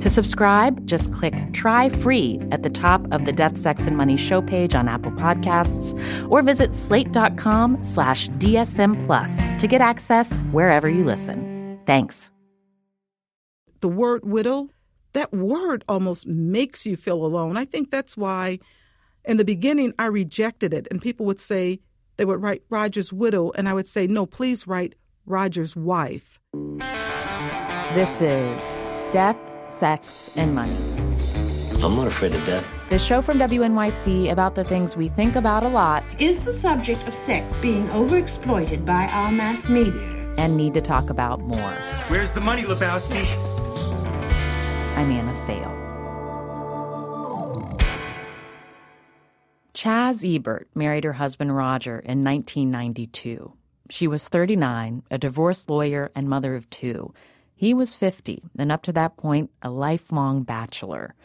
To subscribe, just click Try Free at the top of the Death, Sex, and Money show page on Apple Podcasts or visit slate.com slash DSM Plus to get access wherever you listen. Thanks. The word widow, that word almost makes you feel alone. I think that's why in the beginning I rejected it. And people would say, they would write Roger's widow, and I would say, no, please write Roger's wife. This is Death, sex, and money. I'm not afraid of death. The show from WNYC about the things we think about a lot Is the subject of sex being overexploited by our mass media? and need to talk about more. Where's the money, Lebowski? I'm Anna Sale. Chaz Ebert married her husband Roger in 1992. She was 39, a divorced lawyer and mother of two. He was 50, and up to that point, a lifelong bachelor.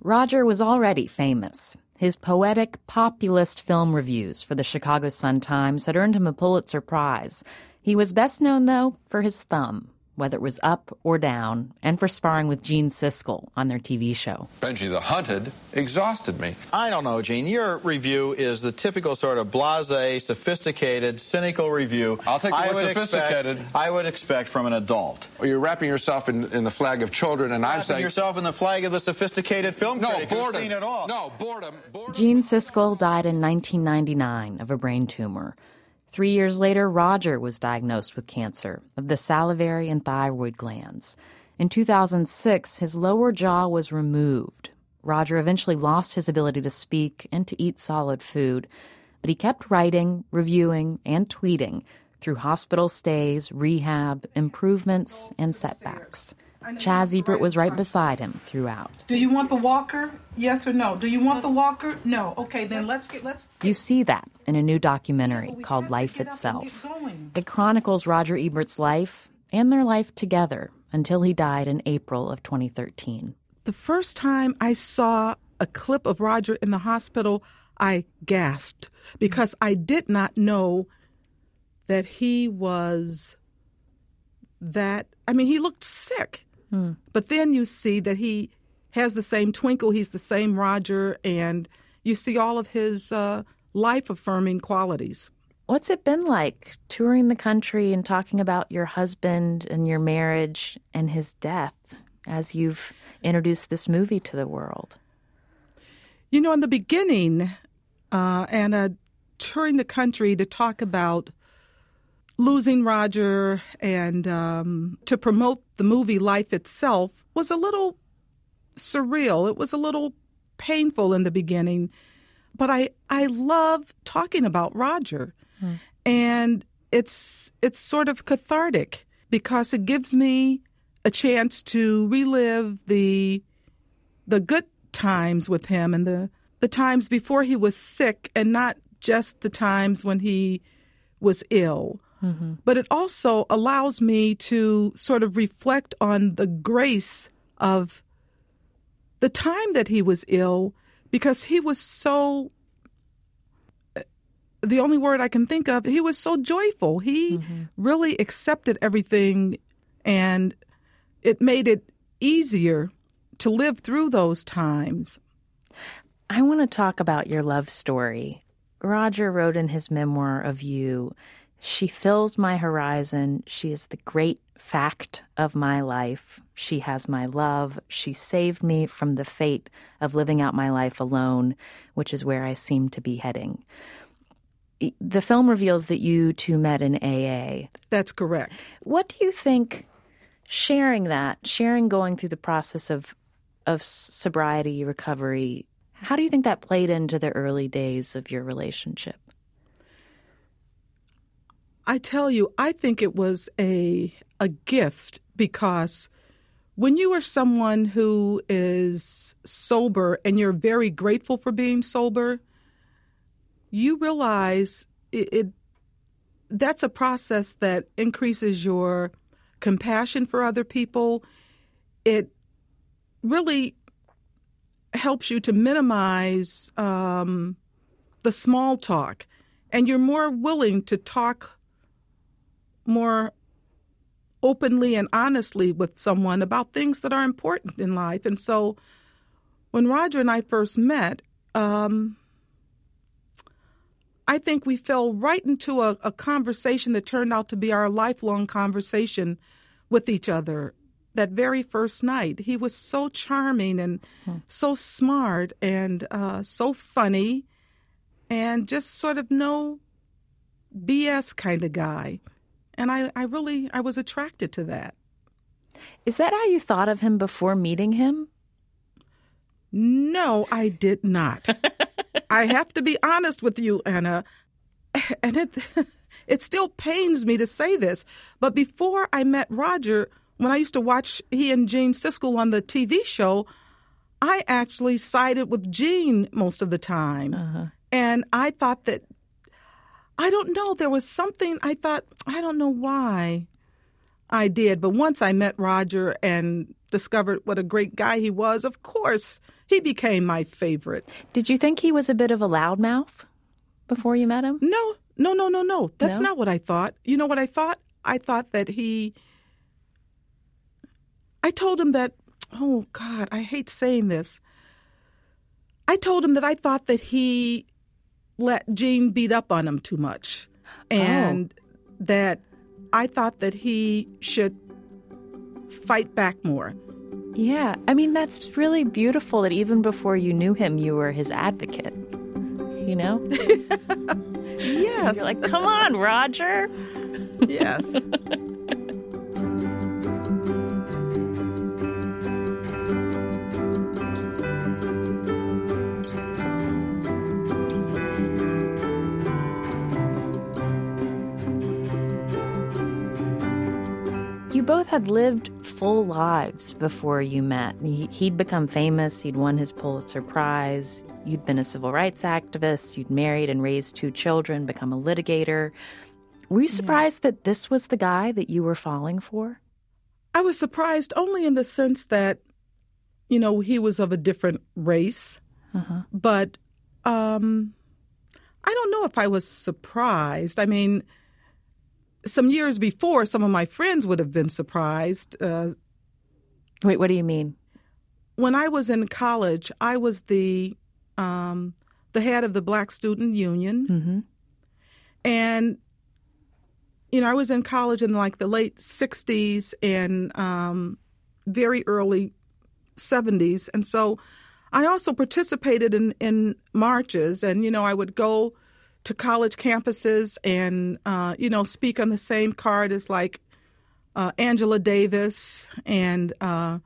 Roger was already famous. His poetic, populist film reviews for the Chicago Sun-Times had earned him a Pulitzer Prize. He was best known, though, for his thumb, whether it was up or down, and for sparring with Gene Siskel on their TV show. Benji the Hunted exhausted me. I don't know, Gene. Your review is the typical sort of blase, sophisticated, cynical review. I'll take the I word would sophisticated. Expect, I would expect from an adult. You're wrapping yourself in, in the flag of children, and I'm saying yourself in the flag of the sophisticated film no critic who's boredom. seen it all. No boredom. boredom. Gene Siskel died in 1999 of a brain tumor. Three years later, Roger was diagnosed with cancer of the salivary and thyroid glands. In 2006, his lower jaw was removed. Roger eventually lost his ability to speak and to eat solid food, but he kept writing, reviewing, and tweeting through hospital stays, rehab, improvements, and setbacks. Chaz Ebert was right beside him throughout. Do you want the walker? Yes or no? Do you want uh, the walker? No. Okay, then let's get let's You see that in a new documentary called Life Itself. It chronicles Roger Ebert's life and their life together until he died in April of 2013. The first time I saw a clip of Roger in the hospital, I gasped because I did not know that he was that. I mean, he looked sick. But then you see that he has the same twinkle, he's the same Roger, and you see all of his uh, life affirming qualities. What's it been like touring the country and talking about your husband and your marriage and his death as you've introduced this movie to the world? You know, in the beginning, uh, Anna, touring the country to talk about losing Roger and um, to promote the movie Life itself was a little surreal. It was a little painful in the beginning, but I I love talking about Roger, and it's it's sort of cathartic because it gives me a chance to relive the the good times with him and the the times before he was sick and not just the times when he was ill. Mm-hmm. But it also allows me to sort of reflect on the grace of the time that he was ill because he was so the only word I can think of, he was so joyful. He mm-hmm. really accepted everything and it made it easier to live through those times. I want to talk about your love story. Roger wrote in his memoir of you She fills my horizon. She is the great fact of my life. She has my love. She saved me from the fate of living out my life alone, which is where I seem to be heading. The film reveals that you two met in AA. That's correct. What do you think sharing that, sharing going through the process of of sobriety, recovery, how do you think that played into the early days of your relationship? I tell you, I think it was a a gift because when you are someone who is sober and you're very grateful for being sober, you realize it, it that's a process that increases your compassion for other people. It really helps you to minimize um, the small talk, and you're more willing to talk more openly and honestly with someone about things that are important in life. And so, when Roger and I first met, um, I think we fell right into a, a conversation that turned out to be our lifelong conversation with each other that very first night. He was so charming and hmm. so smart and uh, so funny and just sort of no BS kind of guy. And I, I really I was attracted to that. Is that how you thought of him before meeting him? No, I did not. I have to be honest with you, Anna. And it it still pains me to say this, but before I met Roger, when I used to watch he and Gene Siskel on the TV show, I actually sided with Gene most of the time. Uh-huh. And I thought that, I don't know, there was something I thought, I don't know why I did. But once I met Roger and discovered what a great guy he was, of course, he became my favorite. Did you think he was a bit of a loudmouth before you met him? No, no, no, no, no. That's no? not what I thought. You know what I thought? I thought that he I told him that, oh God, I hate saying this. I told him that I thought that he let Gene beat up on him too much. Oh. And oh. that I thought that he should fight back more. Yeah. I mean, that's really beautiful that even before you knew him, you were his advocate. You know? yes. You're like, come on, Roger. yes. had lived full lives before you met. He'd become famous, he'd won his Pulitzer Prize, you'd been a civil rights activist, you'd married and raised two children, become a litigator. Were you surprised that this was the guy that you were falling for? I was surprised only in the sense that, you know, he was of a different race. Uh-huh. But um, I don't know if I was surprised. I mean, some years before, some of my friends would have been surprised. Uh, Wait, what do you mean? When I was in college, I was the um, the head of the Black Student Union, mm-hmm. and you know I was in college in like the late '60s and um, very early '70s, and so I also participated in in marches, and you know I would go to college campuses and uh, you know speak on the same card as like uh, Angela Davis and uh,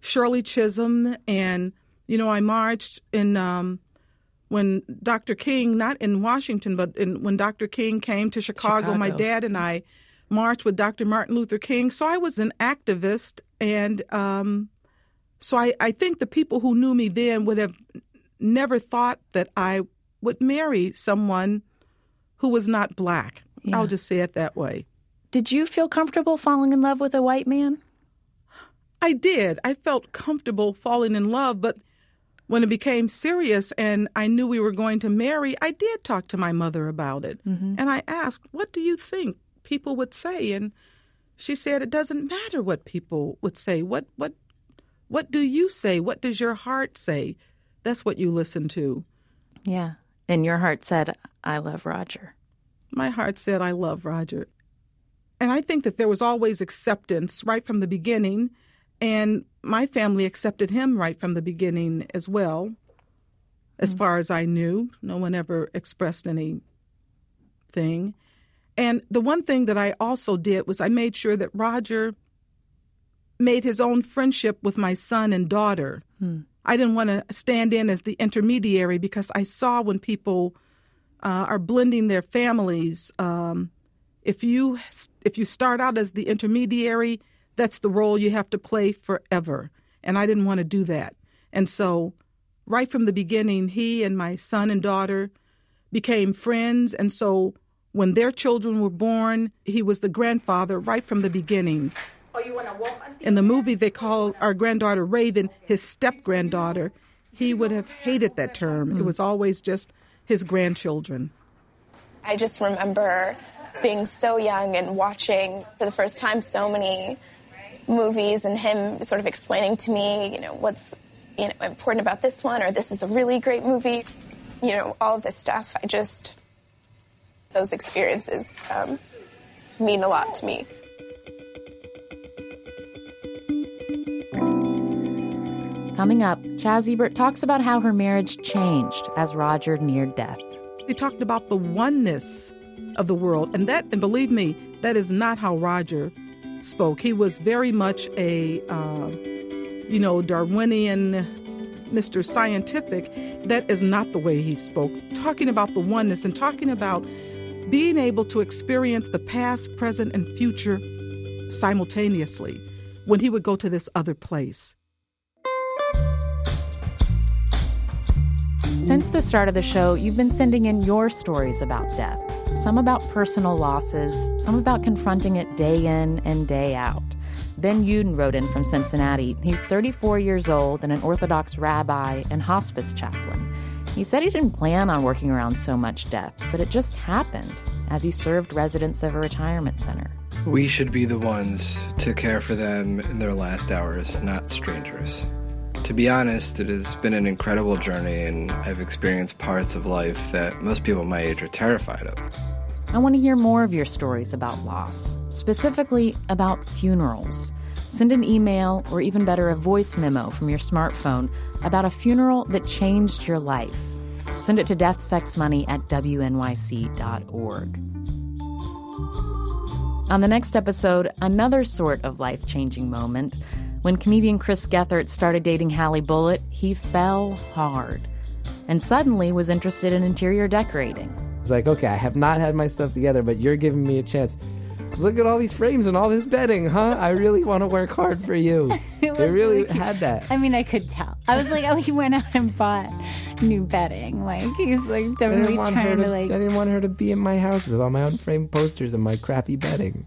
Shirley Chisholm, and you know I marched in um, when Dr. King, not in Washington, but in, when Dr. King came to Chicago, Chicago, my dad and I marched with Dr. Martin Luther King. So I was an activist, and um, so I, I think the people who knew me then would have never thought that I would marry someone who was not black. Yeah. I'll just say it that way. Did you feel comfortable falling in love with a white man? I did. I felt comfortable falling in love, but when it became serious and I knew we were going to marry, I did talk to my mother about it. Mm-hmm. And I asked, What do you think people would say? And she said, It doesn't matter what people would say. What, what, what do you say? What does your heart say? That's what you listen to. Yeah. And your heart said, I love Roger. my heart said, I love Roger. And I think that there was always acceptance right from the beginning. And my family accepted him right from the beginning as well. As mm-hmm. far as I knew, no one ever expressed anything. And the one thing that I also did was I made sure that Roger made his own friendship with my son and daughter. Hmm. I didn't want to stand in as the intermediary because I saw when people uh, are blending their families. Um, if you if you start out as the intermediary, that's the role you have to play forever. And I didn't want to do that. And so, right from the beginning, he and my son and daughter became friends. And so, when their children were born, he was the grandfather right from the beginning. In the movie, they call our granddaughter Raven his step granddaughter. He would have hated that term. Mm. It was always just his grandchildren. I just remember being so young and watching for the first time so many movies and him sort of explaining to me, you know, what's you know important about this one or this is a really great movie, you know, all of this stuff. I just those experiences um, mean a lot to me. Coming up, Chaz Ebert talks about how her marriage changed as Roger neared death. He talked about the oneness of the world, and that, and believe me, that is not how Roger spoke. He was very much a, uh, you know, Darwinian, Mr. Scientific. That is not the way he spoke. Talking about the oneness and talking about being able to experience the past, present, and future simultaneously when he would go to this other place. Since the start of the show, you've been sending in your stories about death. Some about personal losses, some about confronting it day in and day out. Ben Uden wrote in from Cincinnati. He's 34 years old and an Orthodox rabbi and hospice chaplain. He said he didn't plan on working around so much death, but it just happened as he served residents of a retirement center. We should be the ones to care for them in their last hours, not strangers. To be honest, it has been an incredible journey, and I've experienced parts of life that most people my age are terrified of. I want to hear more of your stories about loss, specifically about funerals. Send an email or even better, a voice memo from your smartphone about a funeral that changed your life. Send it to deathsexmoney at wnyc.org. On the next episode, another sort of life changing moment when comedian Chris Gethard started dating Hallie Bulleit, he fell hard and suddenly was interested in interior decorating. It's like, okay, I have not had my stuff together, but you're giving me a chance. Look at all these frames and all this bedding, huh? I really want to work hard for you. it they really like, had that. I mean, I could tell. I was like, oh, he went out and bought new bedding. Like he's like definitely trying to, to, like. I didn't want her to be in my house with all my unframed posters and my crappy bedding.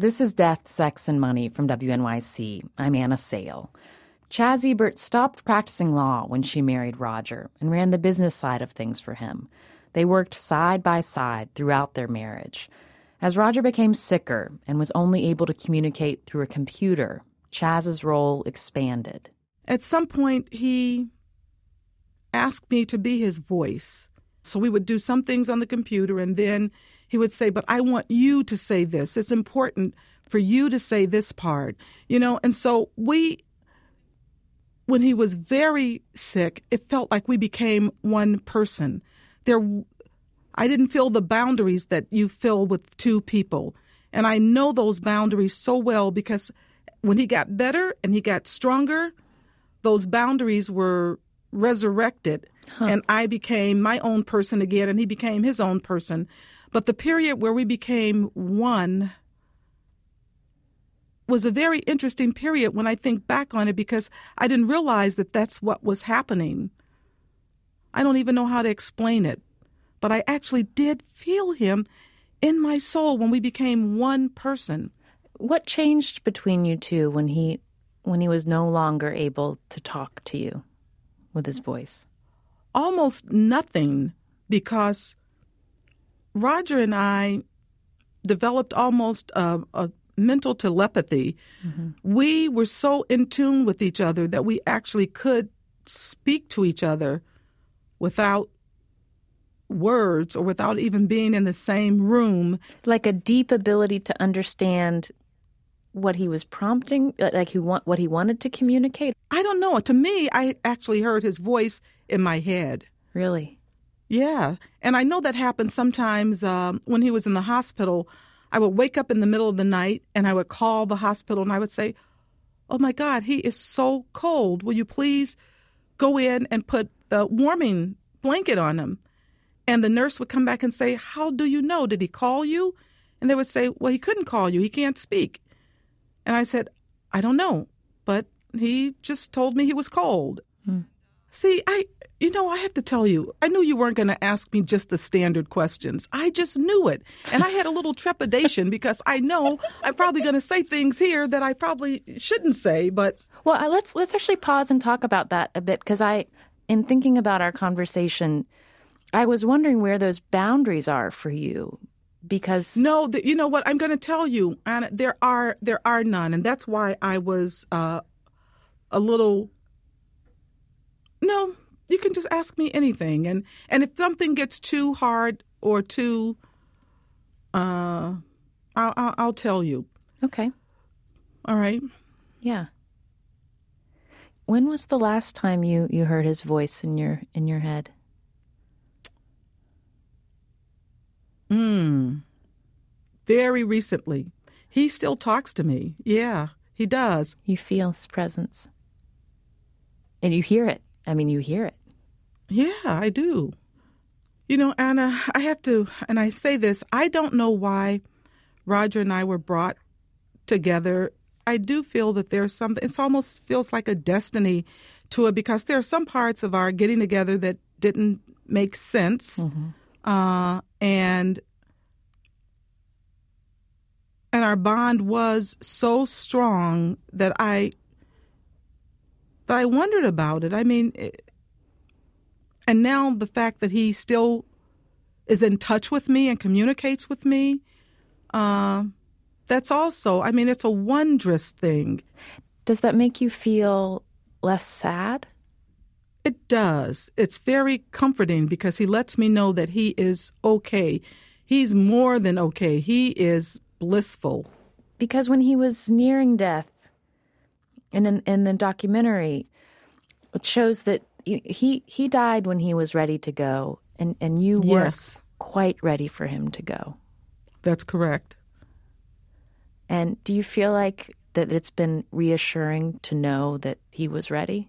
This is Death, Sex, and Money from WNYC. I'm Anna Sale. Chaz Ebert stopped practicing law when she married Roger and ran the business side of things for him. They worked side by side throughout their marriage. As Roger became sicker and was only able to communicate through a computer, Chaz's role expanded. At some point, he asked me to be his voice. So we would do some things on the computer and then he would say, But I want you to say this. It's important for you to say this part, you know? And so we, when he was very sick, it felt like we became one person. There, I didn't feel the boundaries that you feel with two people. And I know those boundaries so well because when he got better and he got stronger, those boundaries were resurrected huh. and I became my own person again and he became his own person. But the period where we became one was a very interesting period when I think back on it because I didn't realize that that's what was happening. I don't even know how to explain it, but I actually did feel him in my soul when we became one person. What changed between you two when he when he was no longer able to talk to you with his voice? Almost nothing because Roger and I developed almost a, a mental telepathy. Mm-hmm. We were so in tune with each other that we actually could speak to each other without words or without even being in the same room. Like a deep ability to understand what he was prompting, uh, like he want, what he wanted to communicate? I don't know. To me, I actually heard his voice in my head. Really? Yeah. And I know that happened sometimes uh, when he was in the hospital. I would wake up in the middle of the night and I would call the hospital and I would say, Oh my God, he is so cold. Will you please go in and put the warming blanket on him? And the nurse would come back and say, How do you know? Did he call you? And they would say, Well, he couldn't call you. He can't speak. And I said, I don't know, but he just told me he was cold. Hmm. See, I, you know, I have to tell you, I knew you weren't going to ask me just the standard questions. I just knew it. And I had a little trepidation because I know I'm probably going to say things here that I probably shouldn't say, but. Well, let's let's actually pause and talk about that a bit because I, in thinking about our conversation, I was wondering where those boundaries are for you because no the, you know what i'm going to tell you and there are there are none and that's why i was uh, a little no you can just ask me anything and and if something gets too hard or too uh i'll i'll, I'll tell you okay all right yeah when was the last time you you heard his voice in your in your head Mm. Very recently. He still talks to me. Yeah, he does. You feel his presence. And you hear it. I mean, you hear it. Yeah, I do. You know, Anna, I have to, and I say this, I don't know why Roger and I were brought together. I do feel that there's something, it almost feels like a destiny to it because there are some parts of our getting together that didn't make sense. Mm-hmm. Uh, and and our bond was so strong that I that I wondered about it. I mean, it, and now the fact that he still is in touch with me and communicates with me, uh, that's also. I mean, it's a wondrous thing. Does that make you feel less sad? It does. It's very comforting because he lets me know that he is okay. He's more than okay. He is blissful. Because when he was nearing death, in in, in the documentary, it shows that he he died when he was ready to go, and and you yes. quite ready for him to go. That's correct. And do you feel like that it's been reassuring to know that he was ready?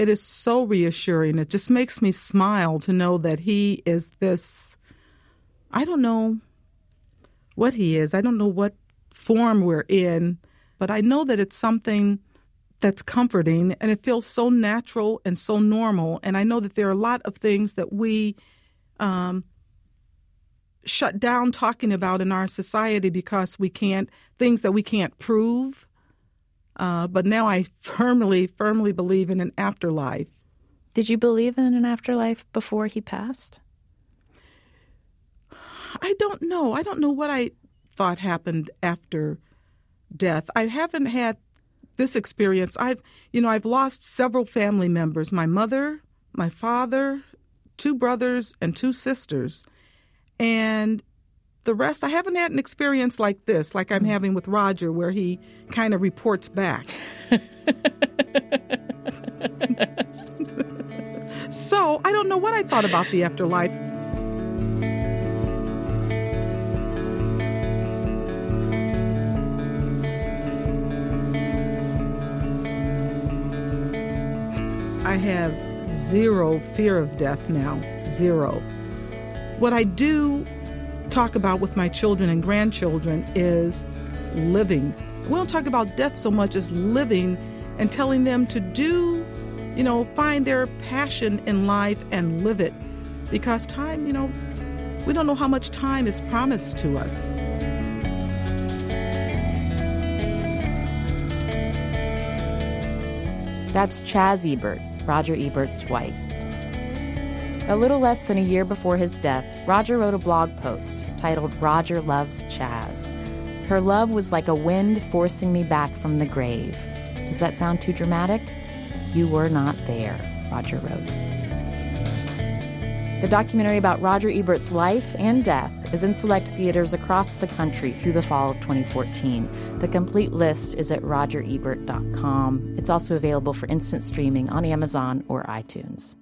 it is so reassuring. It just makes me smile to know that he is this. I don't know what he is. I don't know what form we're in, but I know that it's something that's comforting and it feels so natural and so normal. And I know that there are a lot of things that we um, shut down talking about in our society because we can't, things that we can't prove uh, but now I firmly, firmly believe in an afterlife. Did you believe in an afterlife before he passed? I don't know. I don't know what I thought happened after death. I haven't had this experience. I've, you know, I've lost several family members my mother, my father, two brothers, and two sisters. And the rest, I haven't had an experience like this, like I'm mm. having with Roger, where he kind of reports back. so I don't know what I thought about the afterlife. I have zero fear of death now. Zero. What I do talk about with my children and grandchildren is living. We don't talk about death so much as living and telling them to do, you know, find their passion in life and live it. Because time, you know, we don't know how much time is promised to us. That's Chaz Ebert, Roger Ebert's wife. A little less than a year before his death, Roger wrote a blog post titled Roger Loves Chaz. Her love was like a wind forcing me back from the grave. Does that sound too dramatic? You were not there, Roger wrote. The documentary about Roger Ebert's life and death is in select theaters across the country through the fall of 2014. The complete list is at rogerebert.com. It's also available for instant streaming on Amazon or iTunes.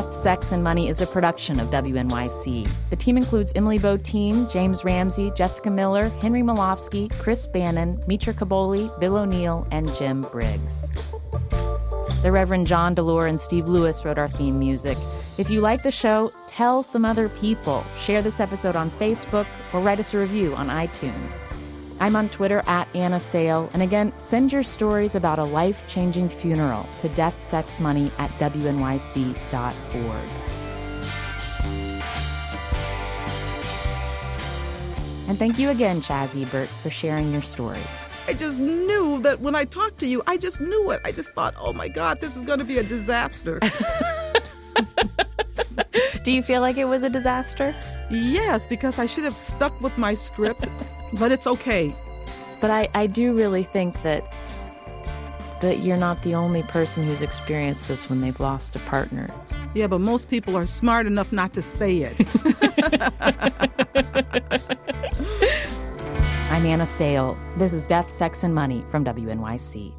Death, Sex, and Money is a production of WNYC. The team includes Emily Botein, James Ramsey, Jessica Miller, Henry Molofsky, Chris Bannon, Mitra Kaboli, Bill O'Neill, and Jim Briggs. The Reverend John Delore and Steve Lewis wrote our theme music. If you like the show, tell some other people. Share this episode on Facebook or write us a review on iTunes. I'm on Twitter at Anna Sale. And again, send your stories about a life changing funeral to deathsexmoney Sex, Money at WNYC.org. And thank you again, Chaz Ebert, for sharing your story. I just knew that when I talked to you, I just knew it. I just thought, oh my God, this is going to be a disaster. Do you feel like it was a disaster? Yes, because I should have stuck with my script, but it's okay. But I, I do really think that that you're not the only person who's experienced this when they've lost a partner. Yeah, but most people are smart enough not to say it. I'm Anna Sale. This is Death, Sex, and Money from WNYC.